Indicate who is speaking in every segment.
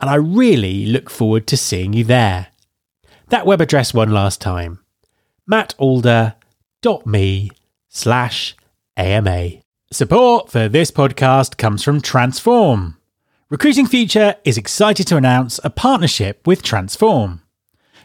Speaker 1: and I really look forward to seeing you there. That web address one last time mattalder.me slash AMA. Support for this podcast comes from Transform. Recruiting Future is excited to announce a partnership with Transform.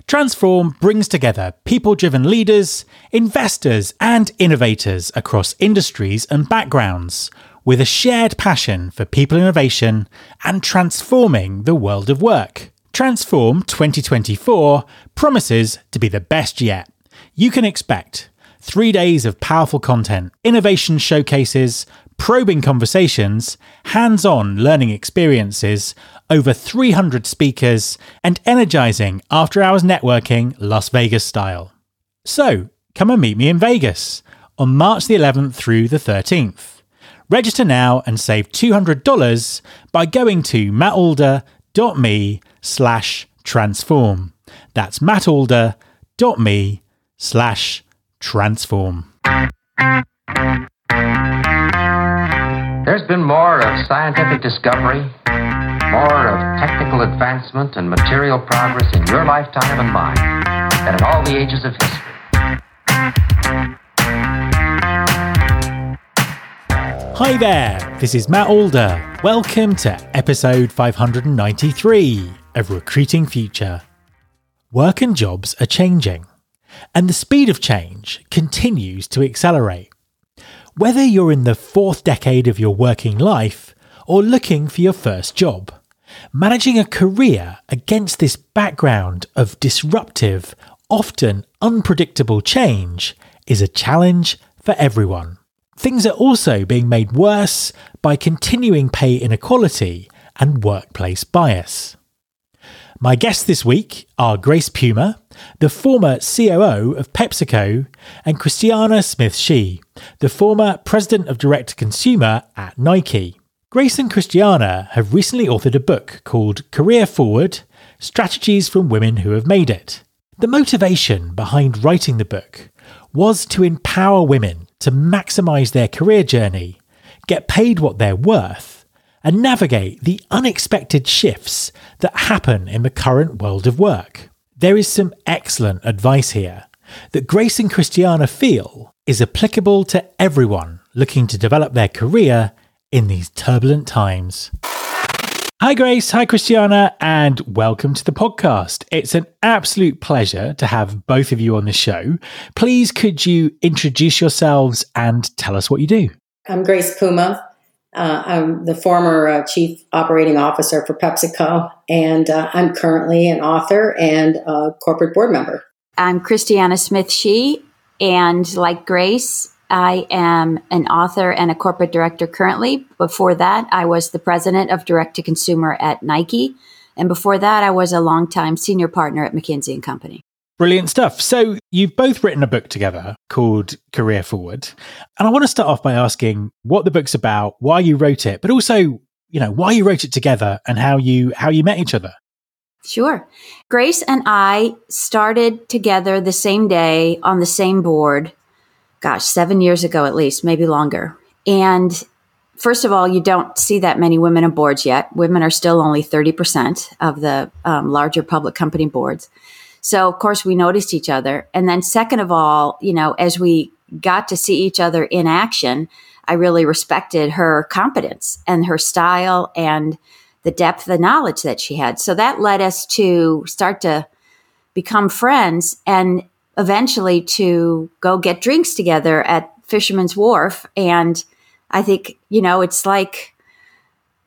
Speaker 1: Transform brings together people driven leaders, investors, and innovators across industries and backgrounds with a shared passion for people innovation and transforming the world of work. Transform 2024 promises to be the best yet. You can expect three days of powerful content, innovation showcases, probing conversations, hands on learning experiences, over 300 speakers, and energizing after hours networking Las Vegas style. So, come and meet me in Vegas on March the 11th through the 13th. Register now and save $200 by going to mattalder.me slash transform. That's mattalder.me slash transform.
Speaker 2: There's been more of scientific discovery, more of technical advancement and material progress in your lifetime and mine than in all the ages of history.
Speaker 1: Hi there, this is Matt Alder. Welcome to episode 593 of Recruiting Future. Work and jobs are changing, and the speed of change continues to accelerate. Whether you're in the fourth decade of your working life or looking for your first job, managing a career against this background of disruptive, often unpredictable change is a challenge for everyone. Things are also being made worse by continuing pay inequality and workplace bias. My guests this week are Grace Puma, the former COO of PepsiCo, and Christiana Smith Shi, the former President of Direct Consumer at Nike. Grace and Christiana have recently authored a book called Career Forward Strategies from Women Who Have Made It. The motivation behind writing the book was to empower women to maximize their career journey, get paid what they're worth, and navigate the unexpected shifts that happen in the current world of work. There is some excellent advice here that Grace and Christiana feel is applicable to everyone looking to develop their career in these turbulent times. Hi, Grace. Hi, Christiana, and welcome to the podcast. It's an absolute pleasure to have both of you on the show. Please, could you introduce yourselves and tell us what you do?
Speaker 3: I'm Grace Puma. Uh, I'm the former uh, Chief Operating Officer for PepsiCo, and uh, I'm currently an author and a corporate board member.
Speaker 4: I'm Christiana Smith Shi, and like Grace, I am an author and a corporate director currently. Before that, I was the president of direct to consumer at Nike. And before that, I was a longtime senior partner at McKinsey and Company.
Speaker 1: Brilliant stuff. So, you've both written a book together called Career Forward. And I want to start off by asking what the book's about, why you wrote it, but also, you know, why you wrote it together and how you how you met each other.
Speaker 4: Sure. Grace and I started together the same day on the same board gosh, seven years ago at least, maybe longer. And first of all, you don't see that many women on boards yet. Women are still only 30% of the um, larger public company boards. So, of course, we noticed each other. And then, second of all, you know, as we got to see each other in action, I really respected her competence and her style and the depth of knowledge that she had. So that led us to start to become friends and eventually to go get drinks together at Fisherman's Wharf. And I think, you know, it's like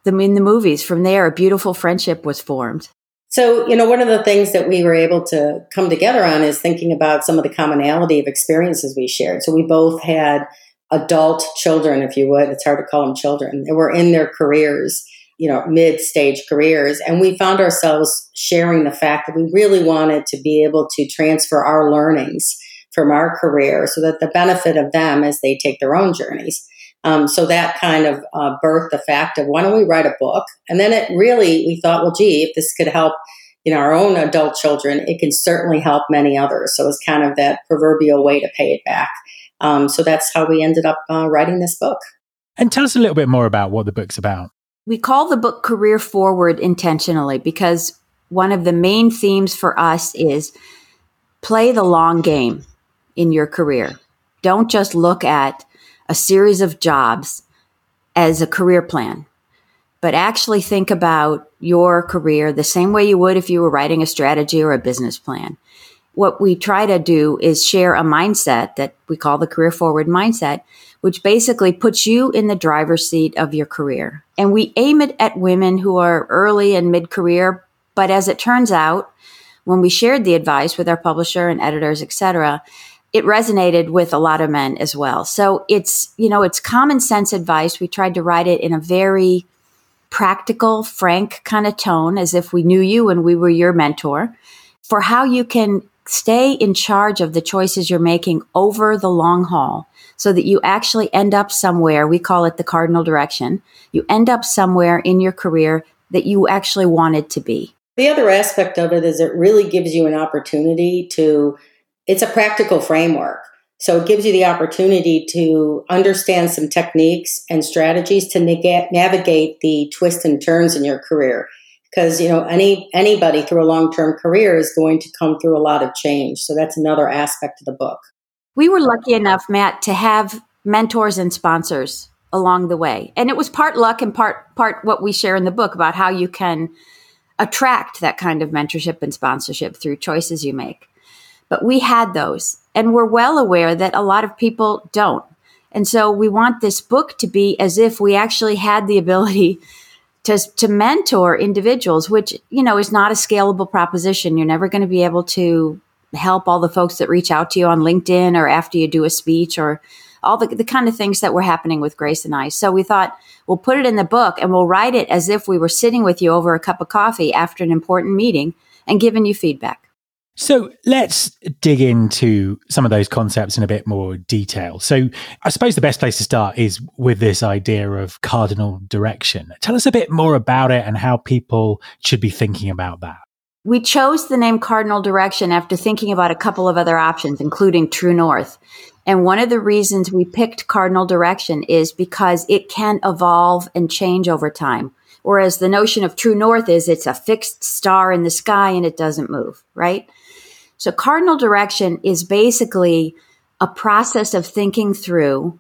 Speaker 4: the, in the movies. From there, a beautiful friendship was formed.
Speaker 3: So, you know, one of the things that we were able to come together on is thinking about some of the commonality of experiences we shared. So, we both had adult children, if you would. It's hard to call them children. They were in their careers you know, mid stage careers. And we found ourselves sharing the fact that we really wanted to be able to transfer our learnings from our career so that the benefit of them as they take their own journeys. Um, so that kind of uh, birthed the fact of why don't we write a book? And then it really, we thought, well, gee, if this could help, you know, our own adult children, it can certainly help many others. So it's kind of that proverbial way to pay it back. Um, so that's how we ended up uh, writing this book.
Speaker 1: And tell us a little bit more about what the book's about.
Speaker 4: We call the book Career Forward intentionally because one of the main themes for us is play the long game in your career. Don't just look at a series of jobs as a career plan, but actually think about your career the same way you would if you were writing a strategy or a business plan. What we try to do is share a mindset that we call the career forward mindset which basically puts you in the driver's seat of your career. And we aim it at women who are early and mid career. But as it turns out, when we shared the advice with our publisher and editors, etc., it resonated with a lot of men as well. So it's, you know, it's common sense advice. We tried to write it in a very practical, frank kind of tone, as if we knew you and we were your mentor, for how you can stay in charge of the choices you're making over the long haul so that you actually end up somewhere. We call it the cardinal direction. You end up somewhere in your career that you actually wanted to be.
Speaker 3: The other aspect of it is it really gives you an opportunity to, it's a practical framework. So it gives you the opportunity to understand some techniques and strategies to navigate the twists and turns in your career. Because you know any anybody through a long term career is going to come through a lot of change. So that's another aspect of the book.
Speaker 4: We were lucky enough, Matt, to have mentors and sponsors along the way. And it was part luck and part part what we share in the book about how you can attract that kind of mentorship and sponsorship through choices you make. But we had those and we're well aware that a lot of people don't. And so we want this book to be as if we actually had the ability to, to mentor individuals, which, you know, is not a scalable proposition. You're never going to be able to help all the folks that reach out to you on LinkedIn or after you do a speech or all the, the kind of things that were happening with Grace and I. So we thought we'll put it in the book and we'll write it as if we were sitting with you over a cup of coffee after an important meeting and giving you feedback.
Speaker 1: So let's dig into some of those concepts in a bit more detail. So I suppose the best place to start is with this idea of cardinal direction. Tell us a bit more about it and how people should be thinking about that.
Speaker 4: We chose the name Cardinal Direction after thinking about a couple of other options, including True North. And one of the reasons we picked Cardinal Direction is because it can evolve and change over time. Whereas the notion of True North is it's a fixed star in the sky and it doesn't move, right? So Cardinal Direction is basically a process of thinking through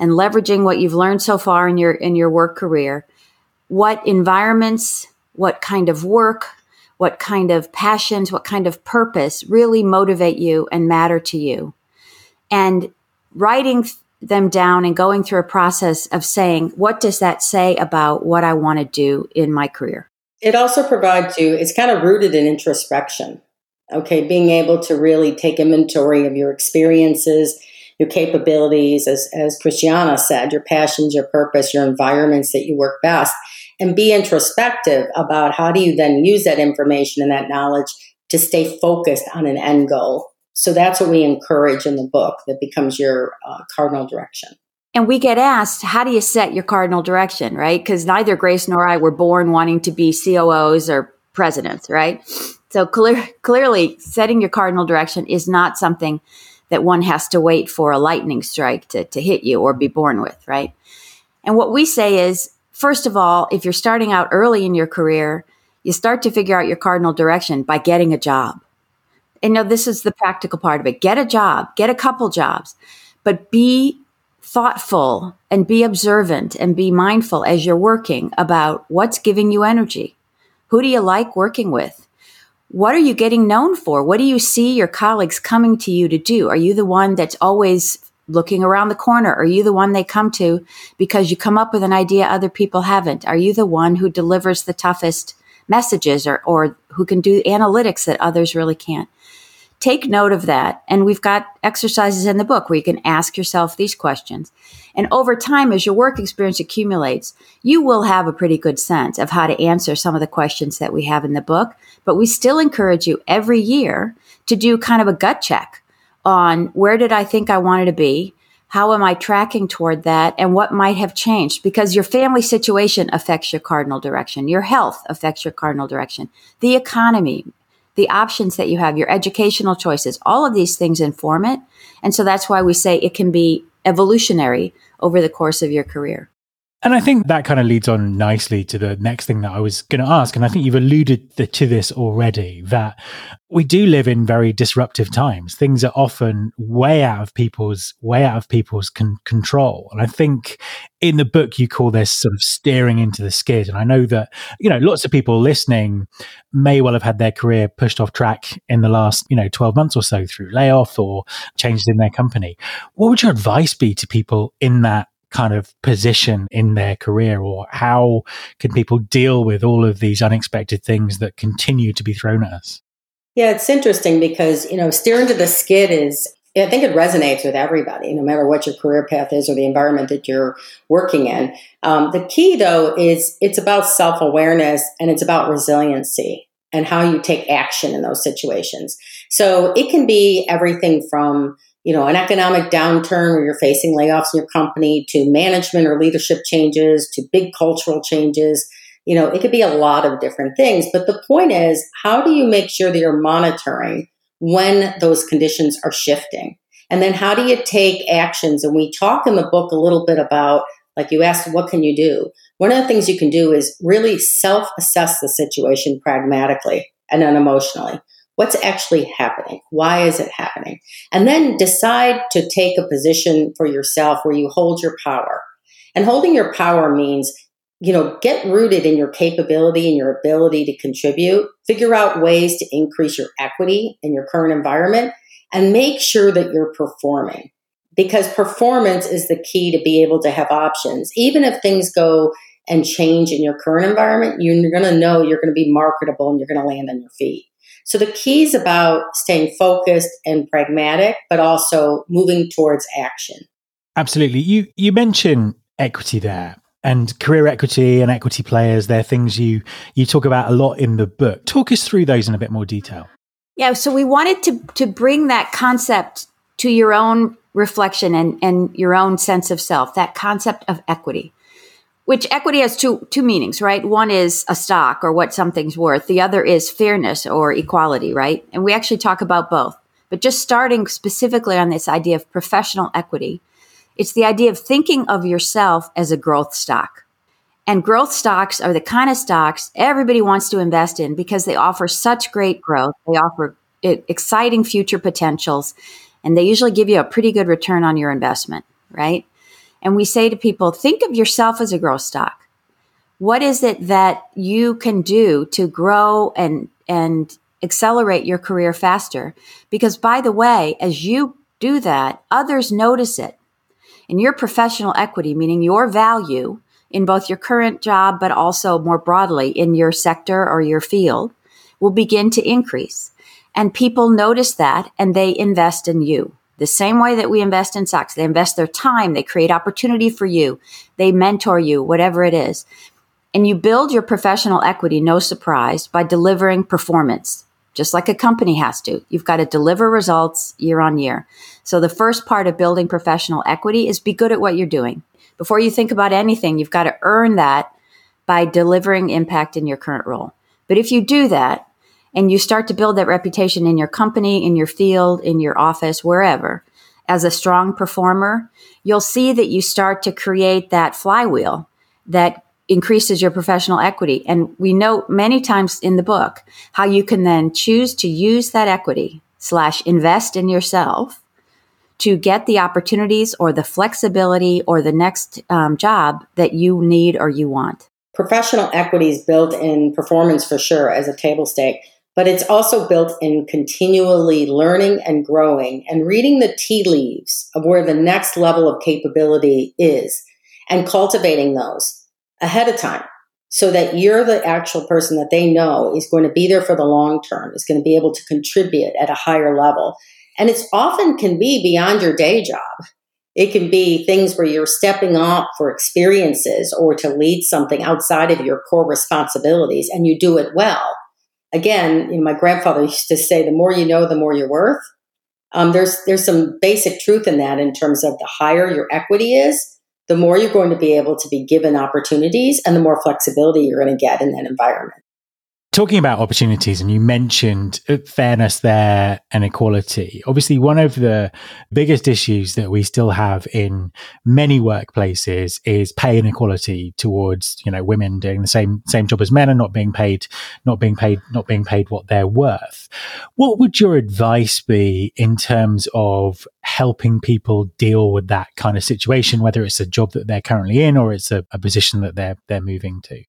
Speaker 4: and leveraging what you've learned so far in your in your work career, what environments, what kind of work, what kind of passions, what kind of purpose really motivate you and matter to you. And writing them down and going through a process of saying, what does that say about what I want to do in my career?
Speaker 3: It also provides you, it's kind of rooted in introspection. Okay, being able to really take inventory of your experiences, your capabilities, as, as Christiana said, your passions, your purpose, your environments that you work best and be introspective about how do you then use that information and that knowledge to stay focused on an end goal. So that's what we encourage in the book that becomes your uh, cardinal direction.
Speaker 4: And we get asked, how do you set your cardinal direction, right? Because neither Grace nor I were born wanting to be COOs or presidents, right? So clear, clearly, setting your cardinal direction is not something that one has to wait for a lightning strike to, to hit you or be born with, right? And what we say is First of all, if you're starting out early in your career, you start to figure out your cardinal direction by getting a job. And now this is the practical part of it. Get a job, get a couple jobs, but be thoughtful and be observant and be mindful as you're working about what's giving you energy. Who do you like working with? What are you getting known for? What do you see your colleagues coming to you to do? Are you the one that's always looking around the corner? Are you the one they come to because you come up with an idea other people haven't? Are you the one who delivers the toughest messages or, or who can do analytics that others really can't? Take note of that. And we've got exercises in the book where you can ask yourself these questions. And over time, as your work experience accumulates, you will have a pretty good sense of how to answer some of the questions that we have in the book. But we still encourage you every year to do kind of a gut check on where did I think I wanted to be? How am I tracking toward that? And what might have changed? Because your family situation affects your cardinal direction. Your health affects your cardinal direction. The economy, the options that you have, your educational choices, all of these things inform it. And so that's why we say it can be evolutionary over the course of your career.
Speaker 1: And I think that kind of leads on nicely to the next thing that I was going to ask. And I think you've alluded to this already that we do live in very disruptive times. Things are often way out of people's way out of people's con- control. And I think in the book you call this sort of steering into the skid. And I know that you know lots of people listening may well have had their career pushed off track in the last you know twelve months or so through layoff or changes in their company. What would your advice be to people in that kind of position in their career or how can people deal with all of these unexpected things that continue to be thrown at us
Speaker 3: yeah it's interesting because you know steering to the skid is I think it resonates with everybody, no matter what your career path is or the environment that you're working in. Um, the key, though, is it's about self awareness and it's about resiliency and how you take action in those situations. So it can be everything from you know, an economic downturn where you're facing layoffs in your company to management or leadership changes to big cultural changes. You know, it could be a lot of different things. But the point is, how do you make sure that you're monitoring when those conditions are shifting? And then how do you take actions? And we talk in the book a little bit about, like you asked, what can you do? One of the things you can do is really self assess the situation pragmatically and unemotionally. What's actually happening? Why is it happening? And then decide to take a position for yourself where you hold your power. And holding your power means, you know, get rooted in your capability and your ability to contribute, figure out ways to increase your equity in your current environment, and make sure that you're performing. Because performance is the key to be able to have options. Even if things go and change in your current environment, you're going to know you're going to be marketable and you're going to land on your feet. So the key is about staying focused and pragmatic, but also moving towards action.
Speaker 1: Absolutely. You you mentioned equity there and career equity and equity players. They're things you you talk about a lot in the book. Talk us through those in a bit more detail.
Speaker 4: Yeah, so we wanted to to bring that concept to your own reflection and, and your own sense of self, that concept of equity which equity has two two meanings, right? One is a stock or what something's worth. The other is fairness or equality, right? And we actually talk about both. But just starting specifically on this idea of professional equity, it's the idea of thinking of yourself as a growth stock. And growth stocks are the kind of stocks everybody wants to invest in because they offer such great growth. They offer exciting future potentials and they usually give you a pretty good return on your investment, right? And we say to people, think of yourself as a growth stock. What is it that you can do to grow and, and accelerate your career faster? Because by the way, as you do that, others notice it. And your professional equity, meaning your value in both your current job, but also more broadly in your sector or your field, will begin to increase. And people notice that and they invest in you the same way that we invest in stocks. They invest their time, they create opportunity for you, they mentor you, whatever it is. And you build your professional equity, no surprise, by delivering performance, just like a company has to. You've got to deliver results year on year. So the first part of building professional equity is be good at what you're doing. Before you think about anything, you've got to earn that by delivering impact in your current role. But if you do that, and you start to build that reputation in your company, in your field, in your office, wherever, as a strong performer, you'll see that you start to create that flywheel that increases your professional equity. And we note many times in the book how you can then choose to use that equity slash invest in yourself to get the opportunities or the flexibility or the next um, job that you need or you want.
Speaker 3: Professional equity is built in performance for sure as a table stake, but it's also built in continually learning and growing and reading the tea leaves of where the next level of capability is and cultivating those ahead of time so that you're the actual person that they know is going to be there for the long term, is going to be able to contribute at a higher level. And it's often can be beyond your day job. It can be things where you're stepping up for experiences or to lead something outside of your core responsibilities and you do it well. Again, you know, my grandfather used to say, the more you know, the more you're worth. Um, there's, there's some basic truth in that in terms of the higher your equity is, the more you're going to be able to be given opportunities and the more flexibility you're going to get in that environment.
Speaker 1: Talking about opportunities, and you mentioned uh, fairness there and equality. Obviously, one of the biggest issues that we still have in many workplaces is pay inequality towards you know women doing the same same job as men and not being paid, not being paid, not being paid what they're worth. What would your advice be in terms of helping people deal with that kind of situation, whether it's a job that they're currently in or it's a, a position that they're they're moving to?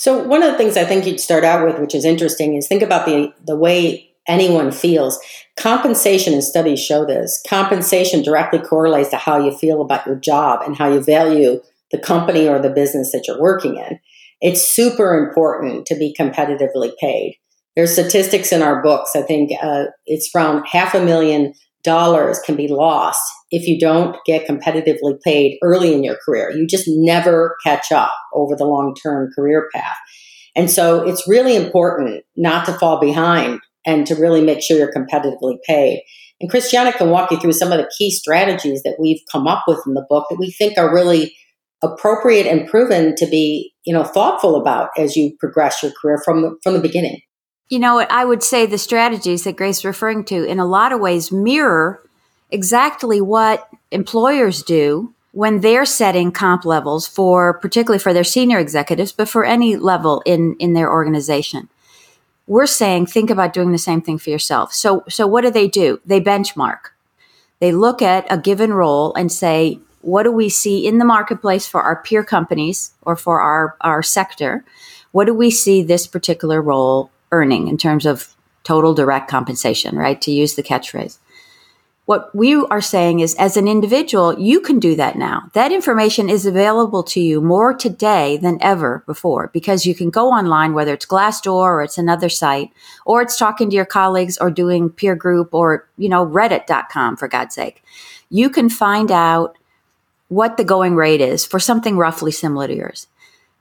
Speaker 3: So one of the things I think you'd start out with, which is interesting, is think about the the way anyone feels. Compensation and studies show this. Compensation directly correlates to how you feel about your job and how you value the company or the business that you're working in. It's super important to be competitively paid. There's statistics in our books. I think uh, it's around half a million dollars can be lost if you don't get competitively paid early in your career. You just never catch up over the long term career path. And so it's really important not to fall behind and to really make sure you're competitively paid. And Christiana can walk you through some of the key strategies that we've come up with in the book that we think are really appropriate and proven to be, you know, thoughtful about as you progress your career from the, from the beginning.
Speaker 4: You know, I would say the strategies that Grace is referring to in a lot of ways mirror exactly what employers do when they're setting comp levels for particularly for their senior executives, but for any level in, in their organization. We're saying think about doing the same thing for yourself. So so what do they do? They benchmark. They look at a given role and say, what do we see in the marketplace for our peer companies or for our, our sector? What do we see this particular role earning in terms of total direct compensation, right? To use the catchphrase. What we are saying is, as an individual, you can do that now. That information is available to you more today than ever before because you can go online, whether it's Glassdoor or it's another site, or it's talking to your colleagues or doing peer group or, you know, reddit.com for God's sake. You can find out what the going rate is for something roughly similar to yours.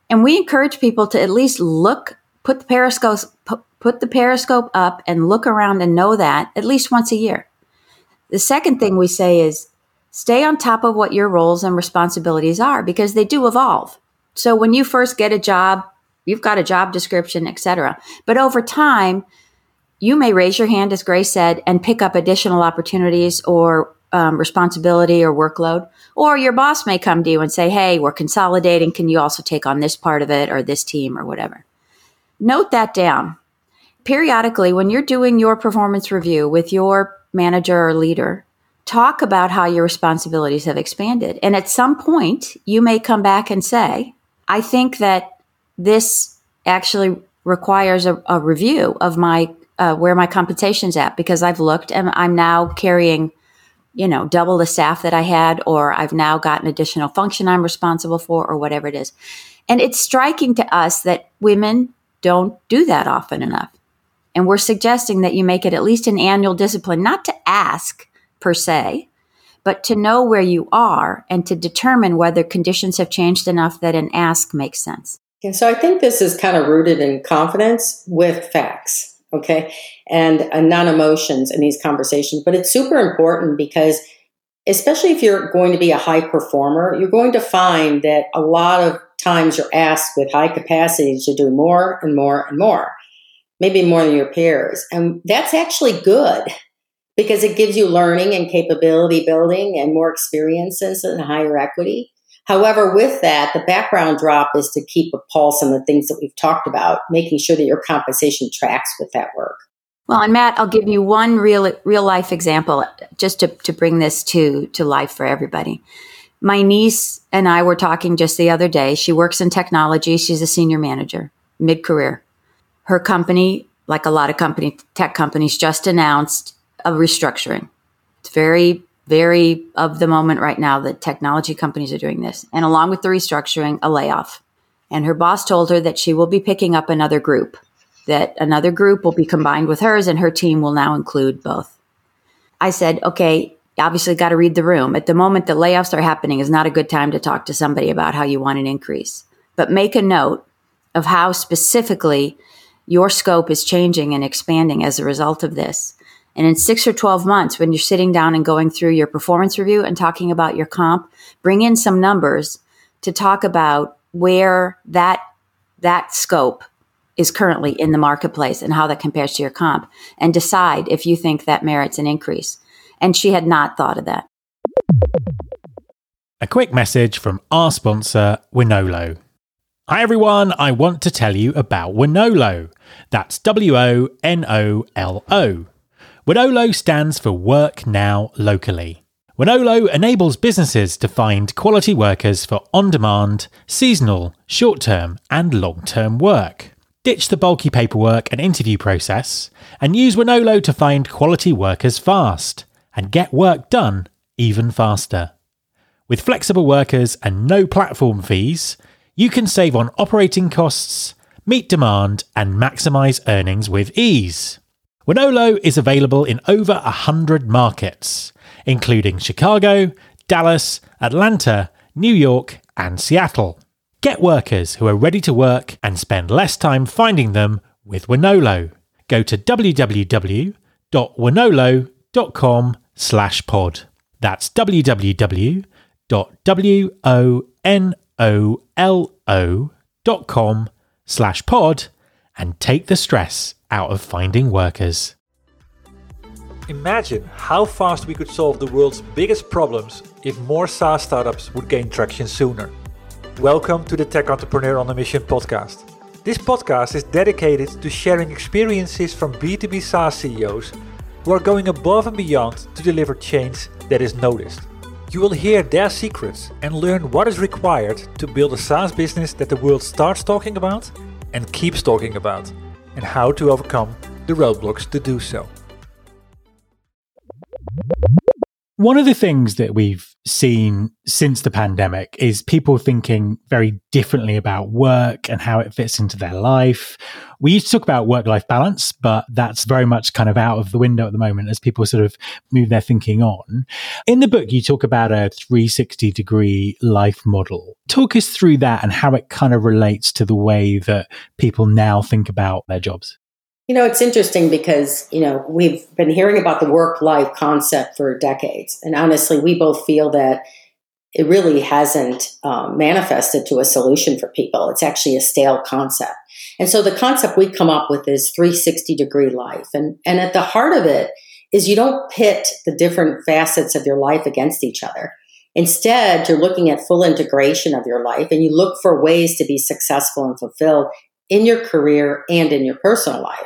Speaker 4: And we encourage people to at least look put the periscope put the periscope up and look around and know that at least once a year. The second thing we say is stay on top of what your roles and responsibilities are because they do evolve. So when you first get a job, you've got a job description, etc. But over time, you may raise your hand, as Grace said, and pick up additional opportunities or um, responsibility or workload. Or your boss may come to you and say, Hey, we're consolidating. Can you also take on this part of it or this team or whatever? Note that down. Periodically, when you're doing your performance review with your manager or leader, talk about how your responsibilities have expanded. And at some point, you may come back and say, I think that this actually requires a, a review of my uh, where my compensation's at because I've looked and I'm now carrying, you know, double the staff that I had, or I've now got an additional function I'm responsible for, or whatever it is. And it's striking to us that women don't do that often enough. And we're suggesting that you make it at least an annual discipline, not to ask per se, but to know where you are and to determine whether conditions have changed enough that an ask makes sense.
Speaker 3: And so I think this is kind of rooted in confidence with facts, okay, and uh, non emotions in these conversations. But it's super important because, especially if you're going to be a high performer, you're going to find that a lot of times you're asked with high capacity to do more and more and more, maybe more than your peers. And that's actually good because it gives you learning and capability building and more experiences and higher equity. However, with that, the background drop is to keep a pulse on the things that we've talked about, making sure that your compensation tracks with that work.
Speaker 4: Well, and Matt, I'll give you one real real life example just to, to bring this to to life for everybody. My niece and I were talking just the other day. She works in technology. She's a senior manager, mid career. Her company, like a lot of company tech companies, just announced a restructuring. It's very very of the moment right now that technology companies are doing this. And along with the restructuring, a layoff. And her boss told her that she will be picking up another group, that another group will be combined with hers, and her team will now include both. I said, okay, obviously got to read the room. At the moment the layoffs are happening is not a good time to talk to somebody about how you want an increase. But make a note of how specifically your scope is changing and expanding as a result of this. And in six or 12 months, when you're sitting down and going through your performance review and talking about your comp, bring in some numbers to talk about where that, that scope is currently in the marketplace and how that compares to your comp and decide if you think that merits an increase. And she had not thought of that.
Speaker 1: A quick message from our sponsor, Wonolo. Hi everyone, I want to tell you about Wonolo. That's W O N O L O. Wonolo stands for Work Now Locally. Wonolo enables businesses to find quality workers for on demand, seasonal, short term, and long term work. Ditch the bulky paperwork and interview process and use Wonolo to find quality workers fast and get work done even faster. With flexible workers and no platform fees, you can save on operating costs, meet demand, and maximize earnings with ease. Wonolo is available in over 100 markets, including Chicago, Dallas, Atlanta, New York, and Seattle. Get workers who are ready to work and spend less time finding them with Wonolo. Go to www.wonolo.com slash pod. That's www.wonolo.com slash pod and take the stress out of finding workers.
Speaker 5: Imagine how fast we could solve the world's biggest problems if more SaaS startups would gain traction sooner. Welcome to the Tech Entrepreneur on a Mission podcast. This podcast is dedicated to sharing experiences from B2B SaaS CEOs who are going above and beyond to deliver change that is noticed. You will hear their secrets and learn what is required to build a SaaS business that the world starts talking about and keeps talking about and how to overcome the roadblocks to do so.
Speaker 1: One of the things that we've seen since the pandemic is people thinking very differently about work and how it fits into their life. We used to talk about work life balance, but that's very much kind of out of the window at the moment as people sort of move their thinking on. In the book, you talk about a 360 degree life model. Talk us through that and how it kind of relates to the way that people now think about their jobs.
Speaker 3: You know, it's interesting because, you know, we've been hearing about the work life concept for decades. And honestly, we both feel that it really hasn't um, manifested to a solution for people. It's actually a stale concept. And so the concept we come up with is 360 degree life. And, and at the heart of it is you don't pit the different facets of your life against each other. Instead, you're looking at full integration of your life and you look for ways to be successful and fulfilled in your career and in your personal life.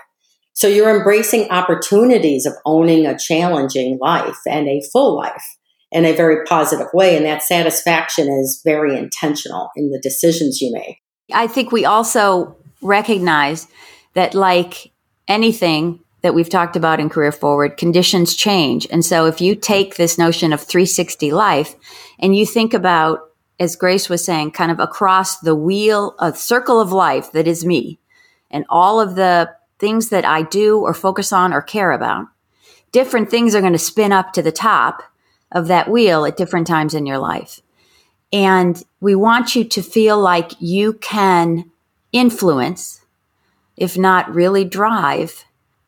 Speaker 3: So you're embracing opportunities of owning a challenging life and a full life in a very positive way. And that satisfaction is very intentional in the decisions you make.
Speaker 4: I think we also recognize that, like anything that we've talked about in Career Forward, conditions change. And so if you take this notion of 360 life and you think about, as Grace was saying, kind of across the wheel, a circle of life that is me, and all of the things that I do or focus on or care about, different things are going to spin up to the top of that wheel at different times in your life. And we want you to feel like you can influence, if not really drive,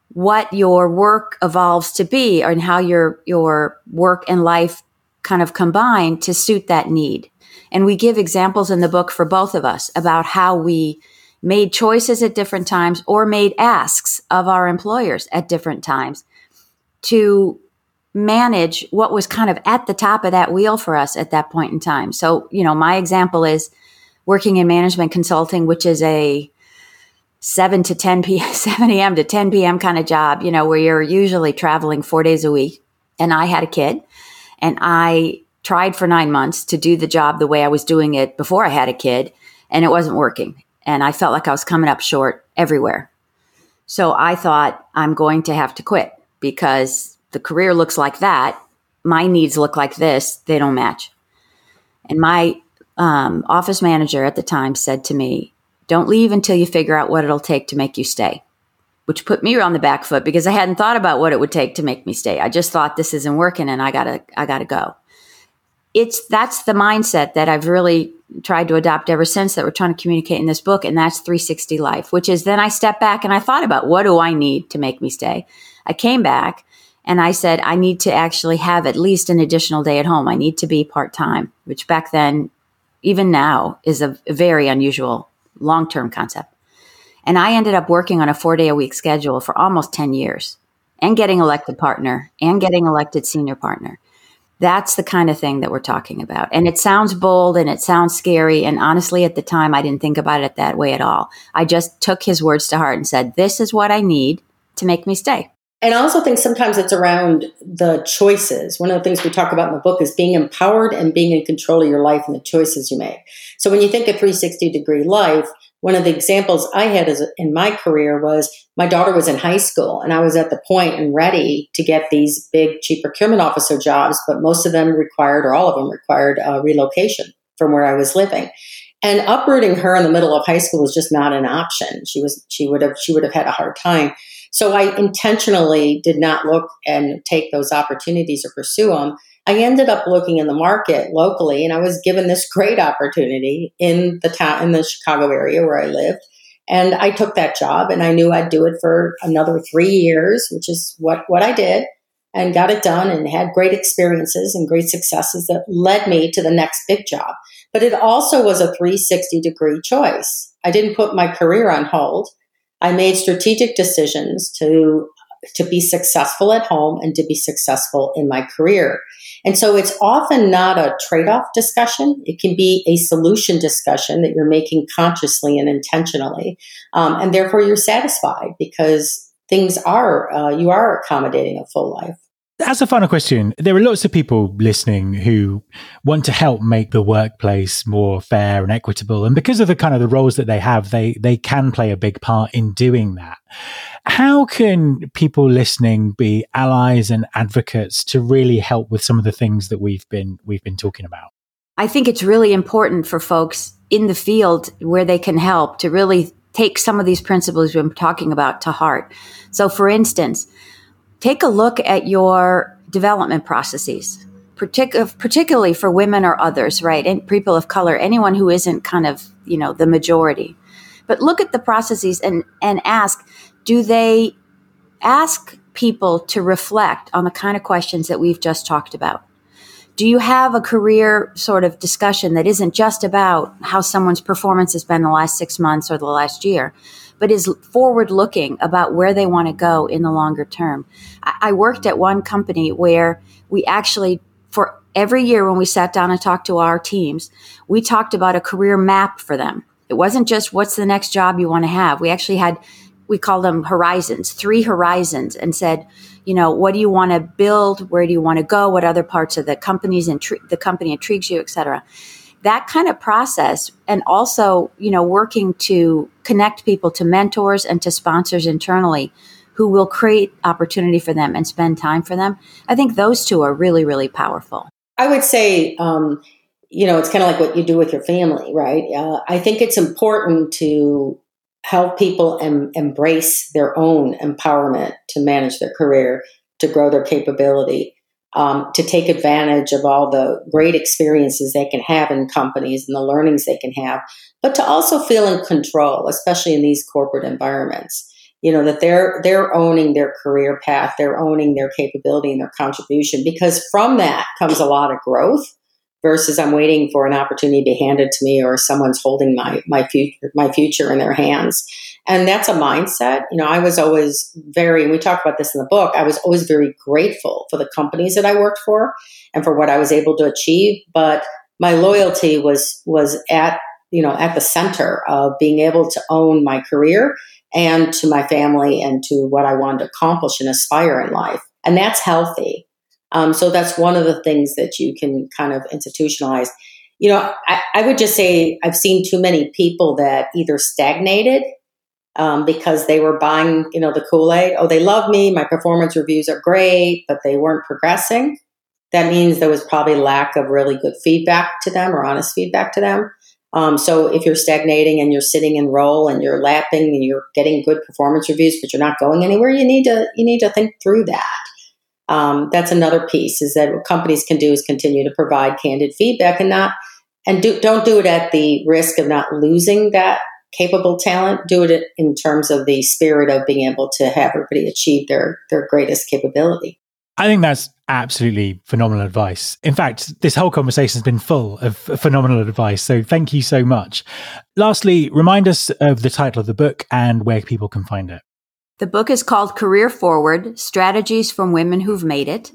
Speaker 4: what your work evolves to be and how your, your work and life kind of combine to suit that need. And we give examples in the book for both of us about how we made choices at different times or made asks of our employers at different times to manage what was kind of at the top of that wheel for us at that point in time. So, you know, my example is working in management consulting, which is a 7 to 10 p.m., 7 a.m. to 10 p.m. kind of job, you know, where you're usually traveling four days a week. And I had a kid and I tried for nine months to do the job the way I was doing it before I had a kid and it wasn't working. And I felt like I was coming up short everywhere. So I thought I'm going to have to quit because the career looks like that. My needs look like this. They don't match. And my um, office manager at the time said to me, Don't leave until you figure out what it'll take to make you stay, which put me on the back foot because I hadn't thought about what it would take to make me stay. I just thought this isn't working and I gotta, I gotta go. It's that's the mindset that I've really tried to adopt ever since that we're trying to communicate in this book. And that's 360 life, which is then I stepped back and I thought about what do I need to make me stay? I came back and I said, I need to actually have at least an additional day at home. I need to be part time, which back then, even now, is a very unusual long term concept. And I ended up working on a four day a week schedule for almost 10 years and getting elected partner and getting elected senior partner. That's the kind of thing that we're talking about. And it sounds bold and it sounds scary. And honestly, at the time, I didn't think about it that way at all. I just took his words to heart and said, This is what I need to make me stay.
Speaker 3: And I also think sometimes it's around the choices. One of the things we talk about in the book is being empowered and being in control of your life and the choices you make. So when you think of 360 degree life, one of the examples I had as in my career was my daughter was in high school and I was at the point and ready to get these big chief procurement officer jobs, but most of them required, or all of them required, uh, relocation from where I was living. And uprooting her in the middle of high school was just not an option. She was she would have she would have had a hard time. So I intentionally did not look and take those opportunities or pursue them. I ended up looking in the market locally and I was given this great opportunity in the town in the Chicago area where I lived. And I took that job and I knew I'd do it for another three years, which is what, what I did and got it done and had great experiences and great successes that led me to the next big job. But it also was a 360 degree choice. I didn't put my career on hold. I made strategic decisions to to be successful at home and to be successful in my career. And so it's often not a trade off discussion. It can be a solution discussion that you're making consciously and intentionally. Um, and therefore you're satisfied because things are, uh, you are accommodating a full life.
Speaker 1: As a final question, there are lots of people listening who want to help make the workplace more fair and equitable. And because of the kind of the roles that they have, they, they can play a big part in doing that. How can people listening be allies and advocates to really help with some of the things that we've been, we've been talking about?
Speaker 4: I think it's really important for folks in the field where they can help to really take some of these principles we've been talking about to heart. So for instance, take a look at your development processes, partic- particularly for women or others, right? And people of color, anyone who isn't kind of, you know, the majority. But look at the processes and, and ask, do they ask people to reflect on the kind of questions that we've just talked about? Do you have a career sort of discussion that isn't just about how someone's performance has been the last six months or the last year, but is forward looking about where they want to go in the longer term. I, worked at one company where we actually, for every year when we sat down and talked to our teams, we talked about a career map for them. It wasn't just what's the next job you want to have. We actually had, we call them horizons, three horizons, and said, you know, what do you want to build? Where do you want to go? What other parts of the companies intri- the company intrigues you, et cetera that kind of process and also you know working to connect people to mentors and to sponsors internally who will create opportunity for them and spend time for them i think those two are really really powerful.
Speaker 3: I would say um, you know it's kind of like what you do with your family right? Uh, i think it's important to help people em- embrace their own empowerment to manage their career to grow their capability um, to take advantage of all the great experiences they can have in companies and the learnings they can have, but to also feel in control, especially in these corporate environments. You know that they're they're owning their career path, they're owning their capability and their contribution, because from that comes a lot of growth. Versus, I'm waiting for an opportunity to be handed to me, or someone's holding my my future my future in their hands. And that's a mindset. You know, I was always very, we talk about this in the book, I was always very grateful for the companies that I worked for and for what I was able to achieve. But my loyalty was, was at you know, at the center of being able to own my career and to my family and to what I wanted to accomplish and aspire in life. And that's healthy. Um, so that's one of the things that you can kind of institutionalize. You know, I, I would just say I've seen too many people that either stagnated um, because they were buying, you know, the Kool Aid. Oh, they love me. My performance reviews are great, but they weren't progressing. That means there was probably lack of really good feedback to them or honest feedback to them. Um, so if you're stagnating and you're sitting in role and you're lapping and you're getting good performance reviews, but you're not going anywhere, you need to you need to think through that. Um, that's another piece is that what companies can do is continue to provide candid feedback and not and do, don't do it at the risk of not losing that capable talent. Do it in terms of the spirit of being able to have everybody achieve their their greatest capability.
Speaker 1: I think that's absolutely phenomenal advice. In fact, this whole conversation has been full of phenomenal advice. So thank you so much. Lastly, remind us of the title of the book and where people can find it.
Speaker 4: The book is called Career Forward Strategies from Women Who've Made It.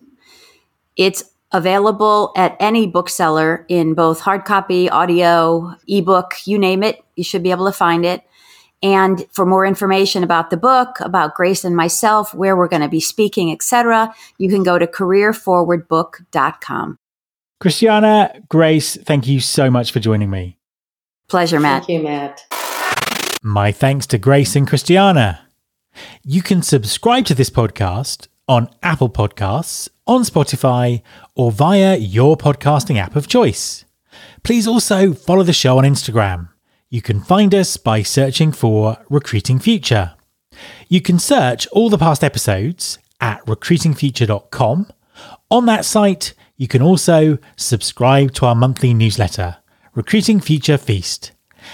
Speaker 4: It's available at any bookseller in both hard copy, audio, ebook, you name it. You should be able to find it. And for more information about the book, about Grace and myself, where we're going to be speaking, etc., you can go to careerforwardbook.com.
Speaker 1: Christiana, Grace, thank you so much for joining me.
Speaker 4: Pleasure, Matt.
Speaker 3: Thank you, Matt.
Speaker 1: My thanks to Grace and Christiana. You can subscribe to this podcast on Apple Podcasts, on Spotify, or via your podcasting app of choice. Please also follow the show on Instagram you can find us by searching for Recruiting Future. You can search all the past episodes at recruitingfuture.com. On that site, you can also subscribe to our monthly newsletter, Recruiting Future Feast,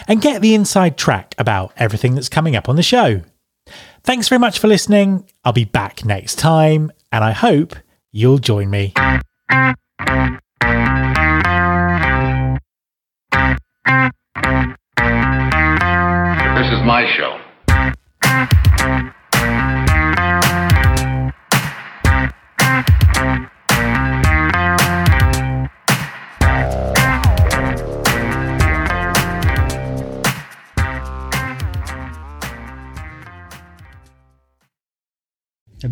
Speaker 1: and get the inside track about everything that's coming up on the show. Thanks very much for listening. I'll be back next time, and I hope you'll join me.
Speaker 6: This is my show.